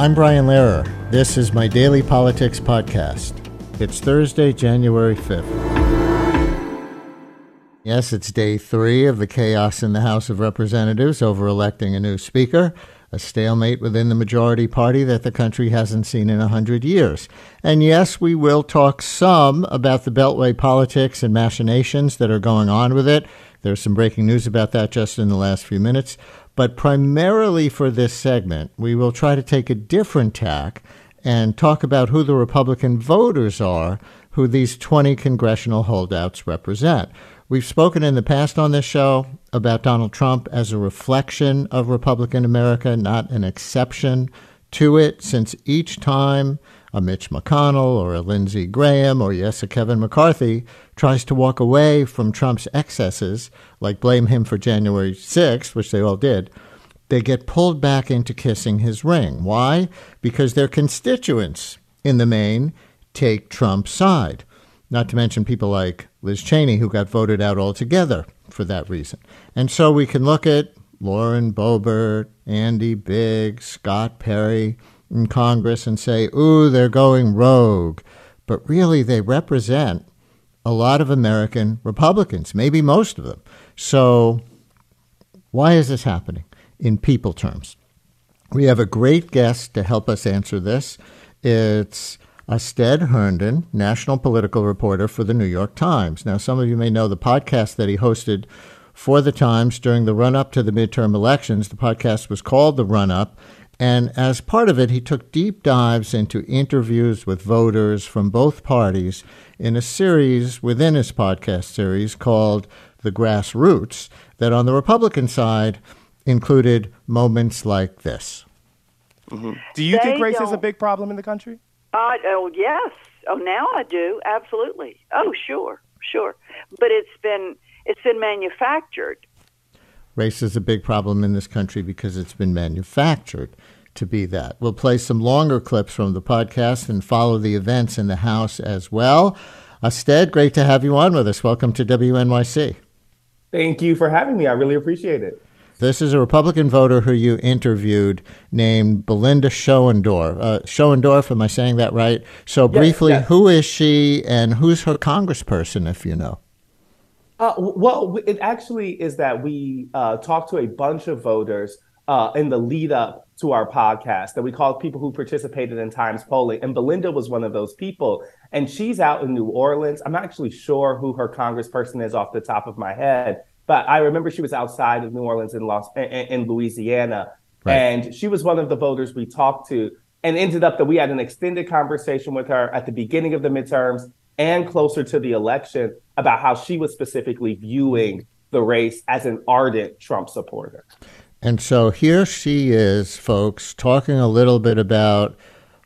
I'm Brian Lehrer. This is my daily politics podcast. It's Thursday, January 5th. Yes, it's day three of the chaos in the House of Representatives over electing a new speaker, a stalemate within the majority party that the country hasn't seen in a hundred years. And yes, we will talk some about the Beltway politics and machinations that are going on with it. There's some breaking news about that just in the last few minutes. But primarily for this segment, we will try to take a different tack and talk about who the Republican voters are who these 20 congressional holdouts represent. We've spoken in the past on this show about Donald Trump as a reflection of Republican America, not an exception to it, since each time a Mitch McConnell or a Lindsey Graham or, yes, a Kevin McCarthy tries to walk away from Trump's excesses, like blame him for January 6th, which they all did, they get pulled back into kissing his ring. Why? Because their constituents, in the main, take Trump's side. Not to mention people like Liz Cheney, who got voted out altogether for that reason. And so we can look at Lauren Boebert, Andy Biggs, Scott Perry in Congress and say, ooh, they're going rogue. But really, they represent a lot of American Republicans, maybe most of them. So, why is this happening? in people terms. We have a great guest to help us answer this. It's Astead Herndon, national political reporter for the New York Times. Now, some of you may know the podcast that he hosted for the Times during the run up to the midterm elections. The podcast was called The Run Up. And as part of it, he took deep dives into interviews with voters from both parties in a series within his podcast series called The Grassroots, that on the Republican side, included moments like this. Mm-hmm. Do you they think race is a big problem in the country? Uh, oh, yes. Oh, now I do. Absolutely. Oh, sure, sure. But it's been it's been manufactured. Race is a big problem in this country because it's been manufactured to be that. We'll play some longer clips from the podcast and follow the events in the House as well. Astead, great to have you on with us. Welcome to WNYC. Thank you for having me. I really appreciate it. This is a Republican voter who you interviewed named Belinda Schoendorf. Uh, Schoendorf, am I saying that right? So, briefly, yes, yes. who is she and who's her congressperson, if you know? Uh, well, it actually is that we uh, talked to a bunch of voters uh, in the lead up to our podcast that we called people who participated in Times polling. And Belinda was one of those people. And she's out in New Orleans. I'm not actually sure who her congressperson is off the top of my head, but I remember she was outside of New Orleans in Los in, in Louisiana, right. and she was one of the voters we talked to, and ended up that we had an extended conversation with her at the beginning of the midterms and closer to the election about how she was specifically viewing the race as an ardent Trump supporter. And so here she is, folks, talking a little bit about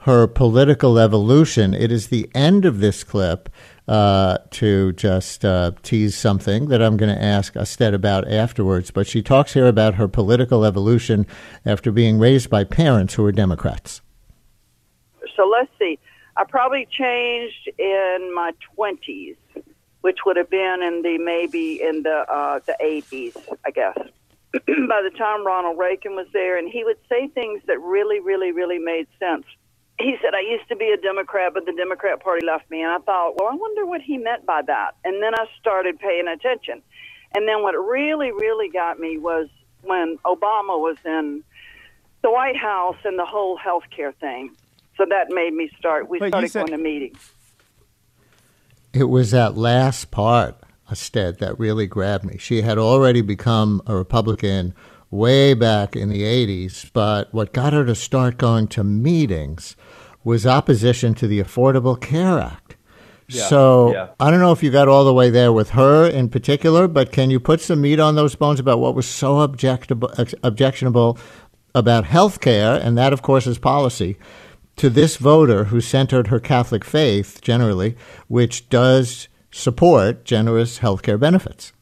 her political evolution. It is the end of this clip uh, to just uh, tease something that I'm going to ask Astead about afterwards. But she talks here about her political evolution after being raised by parents who were Democrats. So let's see. I probably changed in my 20s, which would have been in the maybe in the uh, the 80s, I guess. by the time Ronald Reagan was there, and he would say things that really, really, really made sense he said, I used to be a Democrat, but the Democrat Party left me. And I thought, well, I wonder what he meant by that. And then I started paying attention. And then what really, really got me was when Obama was in the White House and the whole health care thing. So that made me start. We started said- going to meetings. It was that last part, Astead, that really grabbed me. She had already become a Republican way back in the 80s, but what got her to start going to meetings was opposition to the Affordable Care Act. Yeah, so yeah. I don't know if you got all the way there with her in particular, but can you put some meat on those bones about what was so objectable, objectionable about health care, and that, of course, is policy, to this voter who centered her Catholic faith generally, which does support generous health care benefits.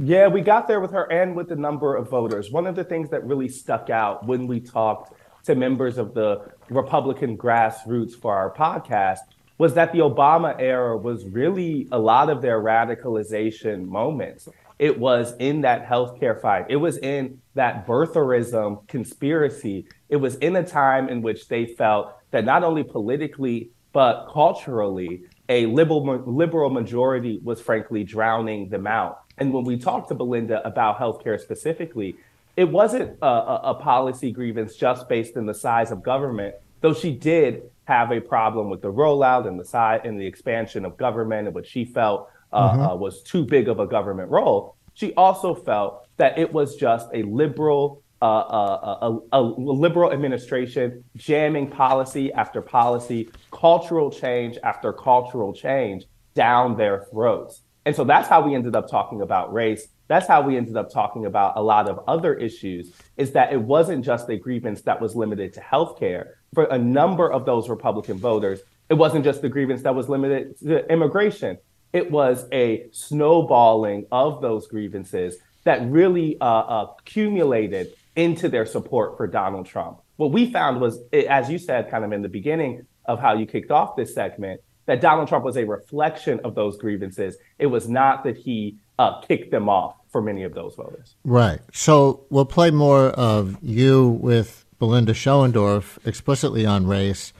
Yeah, we got there with her and with the number of voters. One of the things that really stuck out when we talked to members of the Republican grassroots for our podcast was that the Obama era was really a lot of their radicalization moments. It was in that healthcare fight. It was in that birtherism conspiracy. It was in a time in which they felt that not only politically, but culturally, a liberal, liberal majority was frankly drowning them out. And when we talked to Belinda about healthcare specifically, it wasn't a, a, policy grievance just based in the size of government, though she did have a problem with the rollout and the size and the expansion of government and what she felt uh, mm-hmm. uh, was too big of a government role. She also felt that it was just a liberal, uh, uh a, a, liberal administration jamming policy after policy, cultural change after cultural change down their throats. And so that's how we ended up talking about race. That's how we ended up talking about a lot of other issues, is that it wasn't just a grievance that was limited to healthcare. For a number of those Republican voters, it wasn't just the grievance that was limited to immigration. It was a snowballing of those grievances that really uh, uh accumulated into their support for Donald Trump. What we found was, as you said, kind of in the beginning of how you kicked off this segment, that Donald Trump was a reflection of those grievances. It was not that he uh, kicked them off for many of those voters. Right. So we'll play more of you with Belinda Schoendorf explicitly on race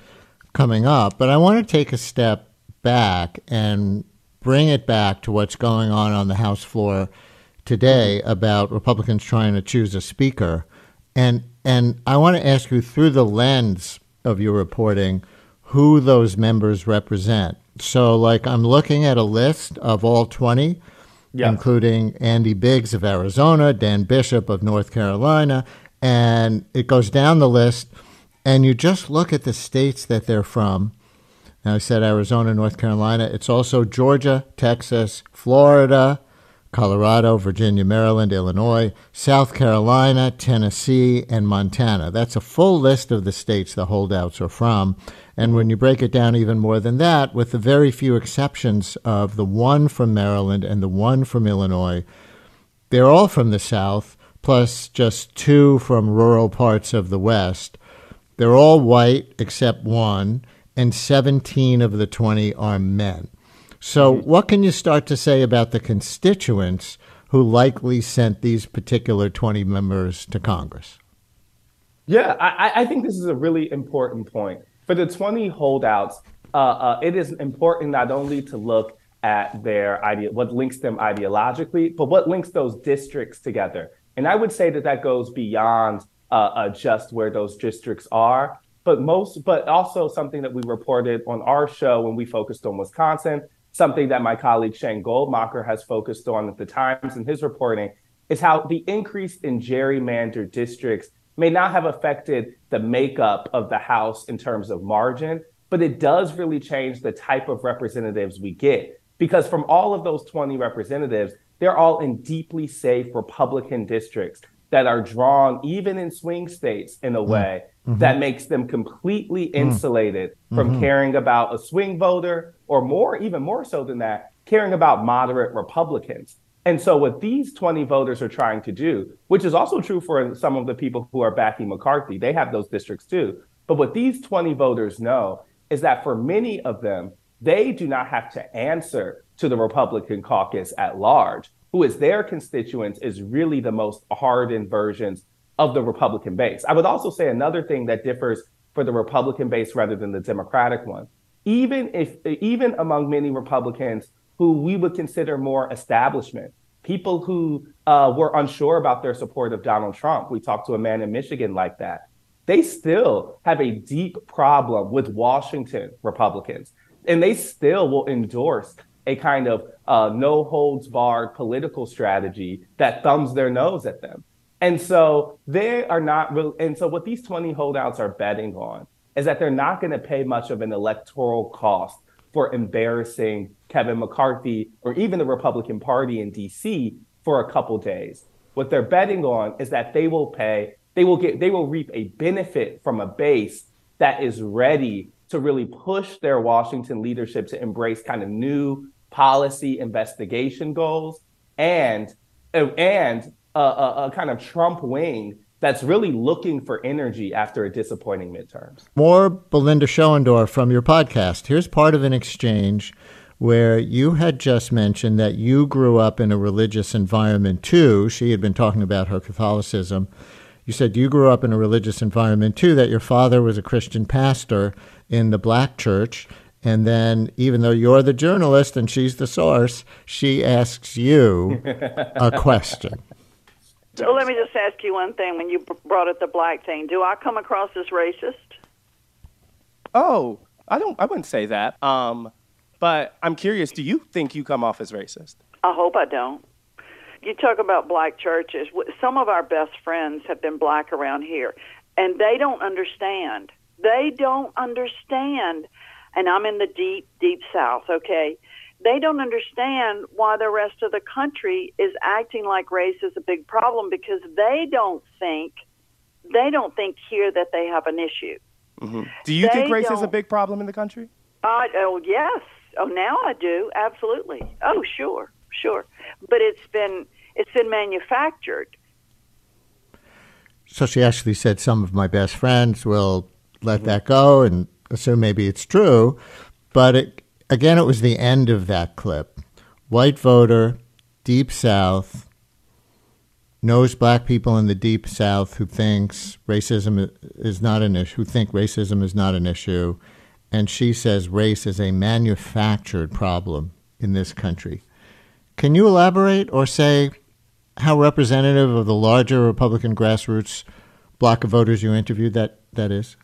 coming up, but I want to take a step back and bring it back to what's going on on the House floor today about Republicans trying to choose a speaker. And and I want to ask you through the lens of your reporting who those members represent. So, like, I'm looking at a list of all 20, yeah. including Andy Biggs of Arizona, Dan Bishop of North Carolina, and it goes down the list. And you just look at the states that they're from. Now, I said Arizona, North Carolina. It's also Georgia, Texas, Florida, Colorado, Virginia, Maryland, Illinois, South Carolina, Tennessee, and Montana. That's a full list of the states the holdouts are from. And when you break it down even more than that, with the very few exceptions of the one from Maryland and the one from Illinois, they're all from the South, plus just two from rural parts of the West. They're all white except one, and 17 of the 20 are men. So, mm-hmm. what can you start to say about the constituents who likely sent these particular 20 members to Congress? Yeah, I, I think this is a really important point. For the 20 holdouts, uh, uh, it is important not only to look at their idea, what links them ideologically, but what links those districts together. And I would say that that goes beyond uh, uh just where those districts are, but most, but also something that we reported on our show when we focused on Wisconsin, something that my colleague Shane Goldmacher has focused on at the Times in his reporting is how the increase in gerrymandered districts may not have affected the makeup of the House in terms of margin, but it does really change the type of representatives we get. Because from all of those 20 representatives, they're all in deeply safe Republican districts that are drawn even in swing states in a mm. way mm-hmm. that makes them completely mm. insulated mm-hmm. from caring about a swing voter or more, even more so than that, caring about moderate Republicans. And so, what these 20 voters are trying to do, which is also true for some of the people who are backing McCarthy, they have those districts too. But what these 20 voters know is that for many of them, they do not have to answer to the Republican caucus at large, who is their constituents, is really the most hardened versions of the Republican base. I would also say another thing that differs for the Republican base rather than the Democratic one. Even if even among many Republicans who we would consider more establishment, people who uh, were unsure about their support of Donald Trump. We talked to a man in Michigan like that. They still have a deep problem with Washington Republicans, and they still will endorse a kind of uh, no holds barred political strategy that thumbs their nose at them. And so they are not real. And so what these 20 holdouts are betting on is that they're not going to pay much of an electoral cost for embarrassing Kevin McCarthy or even the Republican Party in DC for a couple days. What they're betting on is that they will pay, they will get, they will reap a benefit from a base that is ready to really push their Washington leadership to embrace kind of new policy investigation goals and and a, a, a kind of Trump wing that's really looking for energy after a disappointing midterms. More Belinda Schoendorf from your podcast. Here's part of an exchange where you had just mentioned that you grew up in a religious environment too. She had been talking about her Catholicism. You said you grew up in a religious environment too, that your father was a Christian pastor in the black church. And then, even though you're the journalist and she's the source, she asks you a question. So let me just ask you one thing. When you brought up the black thing, do I come across as racist? Oh, I don't. I wouldn't say that. Um, but I'm curious. Do you think you come off as racist? I hope I don't. You talk about black churches. Some of our best friends have been black around here, and they don't understand. They don't understand. And I'm in the deep, deep South. Okay, they don't understand why the rest of the country is acting like race is a big problem because they don't think they don't think here that they have an issue. Mm-hmm. Do you they think race is a big problem in the country? Uh, oh yes. Oh now I do absolutely. Oh sure, sure. But it's been it's been manufactured. So she actually said some of my best friends will let mm-hmm. that go and assume maybe it's true, but it again, it was the end of that clip. White voter, deep South, knows black people in the deep South who thinks racism is not an issue, who think racism is not an issue, and she says race is a manufactured problem in this country. Can you elaborate or say how representative of the larger Republican grassroots block of voters you interviewed that that is?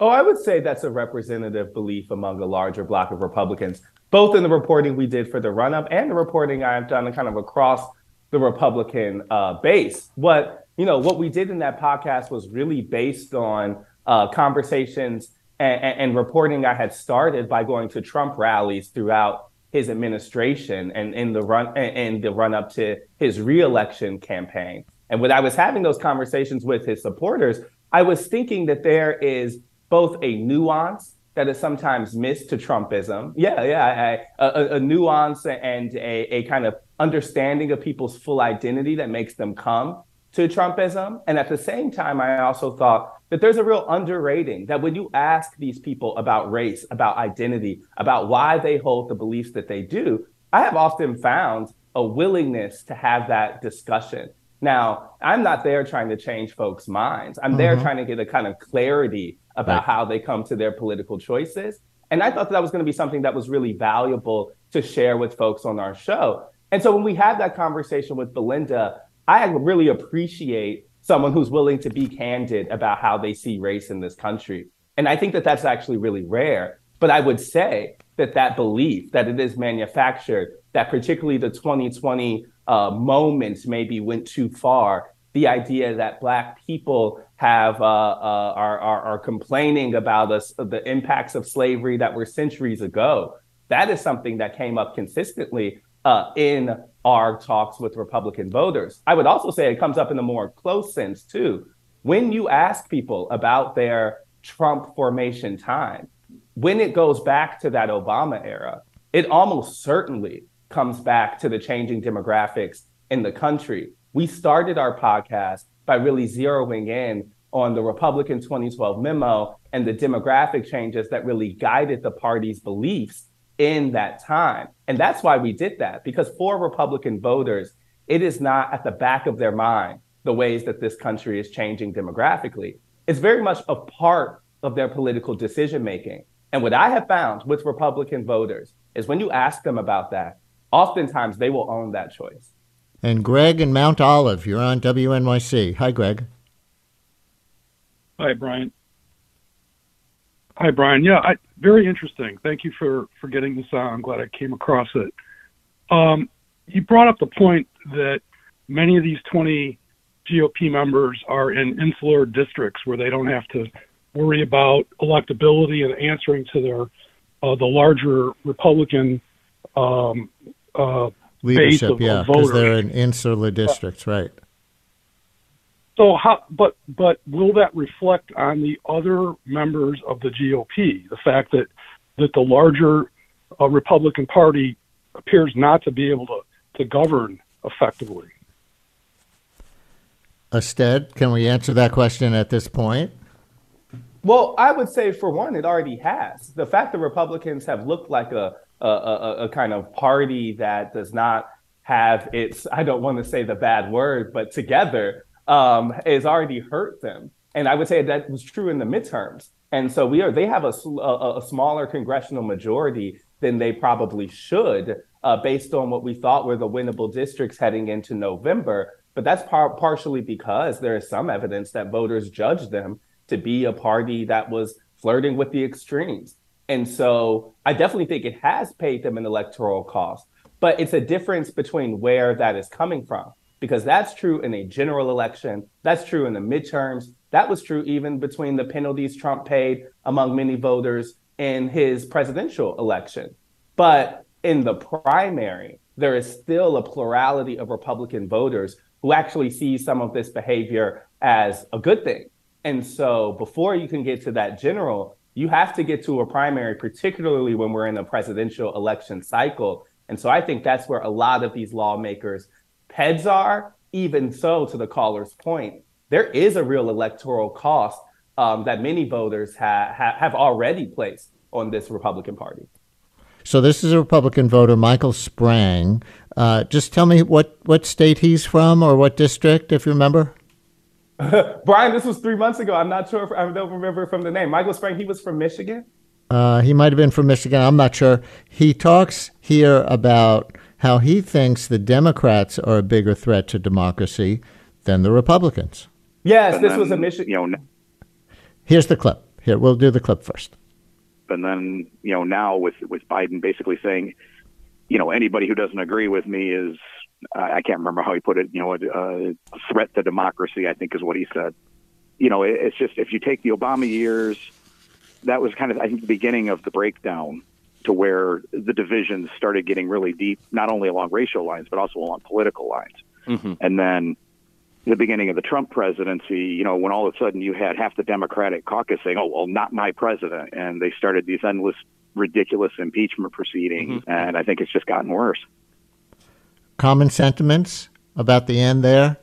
Oh, I would say that's a representative belief among a larger block of Republicans, both in the reporting we did for the run up and the reporting I've done kind of across the Republican uh, base. What you know, what we did in that podcast was really based on uh, conversations and, and, reporting I had started by going to Trump rallies throughout his administration and in the run and the run up to his reelection campaign. And when I was having those conversations with his supporters, I was thinking that there is both a nuance that is sometimes missed to Trumpism. Yeah, yeah, a, a, nuance and a, a kind of understanding of people's full identity that makes them come to Trumpism. And at the same time, I also thought that there's a real underrating that when you ask these people about race, about identity, about why they hold the beliefs that they do, I have often found a willingness to have that discussion. Now, I'm not there trying to change folks' minds. I'm mm-hmm. there trying to get a kind of clarity about right. how they come to their political choices. And I thought that, that was going to be something that was really valuable to share with folks on our show. And so when we had that conversation with Belinda, I really appreciate someone who's willing to be candid about how they see race in this country. And I think that that's actually really rare. But I would say that that belief that it is manufactured, that particularly the 2020 uh, moments maybe went too far, the idea that Black people have uh, uh, are, are, are complaining about us the impacts of slavery that were centuries ago. That is something that came up consistently uh, in our talks with Republican voters. I would also say it comes up in a more close sense too. When you ask people about their Trump formation time, when it goes back to that Obama era, it almost certainly comes back to the changing demographics in the country. We started our podcast by really zeroing in on the Republican 2012 memo and the demographic changes that really guided the party's beliefs in that time. And that's why we did that, because for Republican voters, it is not at the back of their mind the ways that this country is changing demographically. It's very much a part of their political decision making. And what I have found with Republican voters is when you ask them about that, oftentimes they will own that choice. And Greg in Mount Olive, you're on WNYC. Hi, Greg. Hi, Brian. Hi, Brian. Yeah, I, very interesting. Thank you for, for getting this on. I'm glad I came across it. Um, you brought up the point that many of these 20 GOP members are in insular districts where they don't have to worry about electability and answering to their uh, the larger Republican um, uh, leadership, yeah, because they're in insular districts, right? So how, but but will that reflect on the other members of the GOP? The fact that that the larger uh, Republican Party appears not to be able to to govern effectively. Astead, can we answer that question at this point? Well, I would say for one, it already has. The fact that Republicans have looked like a a, a, a kind of party that does not have its I don't want to say the bad word, but together um, has already hurt them. And I would say that was true in the midterms. And so we are they have a, a, a smaller congressional majority than they probably should, uh, based on what we thought were the winnable districts heading into November. But that's par- partially because there is some evidence that voters judged them to be a party that was flirting with the extremes. And so I definitely think it has paid them an electoral cost, but it's a difference between where that is coming from, because that's true in a general election. That's true in the midterms. That was true even between the penalties Trump paid among many voters in his presidential election. But in the primary, there is still a plurality of Republican voters who actually see some of this behavior as a good thing. And so before you can get to that general, you have to get to a primary, particularly when we're in a presidential election cycle. And so I think that's where a lot of these lawmakers' heads are. Even so, to the caller's point, there is a real electoral cost um, that many voters ha- ha- have already placed on this Republican Party. So this is a Republican voter, Michael Sprang. Uh, just tell me what, what state he's from or what district, if you remember. Brian, this was three months ago. I'm not sure. If, I don't remember from the name. Michael Sprang. He was from Michigan. Uh, he might have been from Michigan. I'm not sure. He talks here about how he thinks the Democrats are a bigger threat to democracy than the Republicans. Yes, and this then, was a Michigan. You know, here's the clip. Here, we'll do the clip first. And then, you know, now with with Biden basically saying, you know, anybody who doesn't agree with me is I can't remember how he put it, you know, a, a threat to democracy, I think is what he said. You know, it, it's just if you take the Obama years, that was kind of, I think, the beginning of the breakdown to where the divisions started getting really deep, not only along racial lines, but also along political lines. Mm-hmm. And then the beginning of the Trump presidency, you know, when all of a sudden you had half the Democratic caucus saying, oh, well, not my president. And they started these endless, ridiculous impeachment proceedings. Mm-hmm. And I think it's just gotten worse common sentiments about the end there,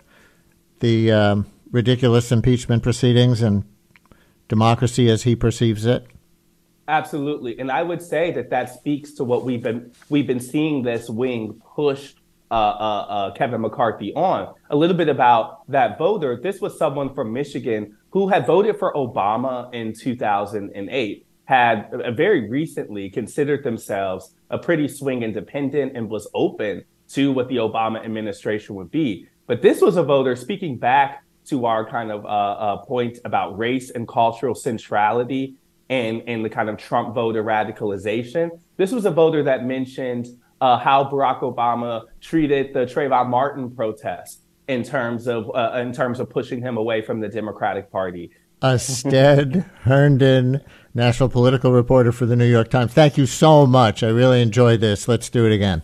the um, ridiculous impeachment proceedings and democracy as he perceives it? Absolutely, and I would say that that speaks to what we've been we've been seeing this wing push uh, uh, uh, Kevin McCarthy on. A little bit about that voter. This was someone from Michigan who had voted for Obama in 2008, had uh, very recently considered themselves a pretty swing independent and was open to what the Obama administration would be. But this was a voter speaking back to our kind of uh, uh, point about race and cultural centrality and, and the kind of Trump voter radicalization. This was a voter that mentioned uh, how Barack Obama treated the Trayvon Martin protests in terms of uh, in terms of pushing him away from the Democratic Party. Astead Herndon, national political reporter for the New York Times. Thank you so much. I really enjoyed this. Let's do it again.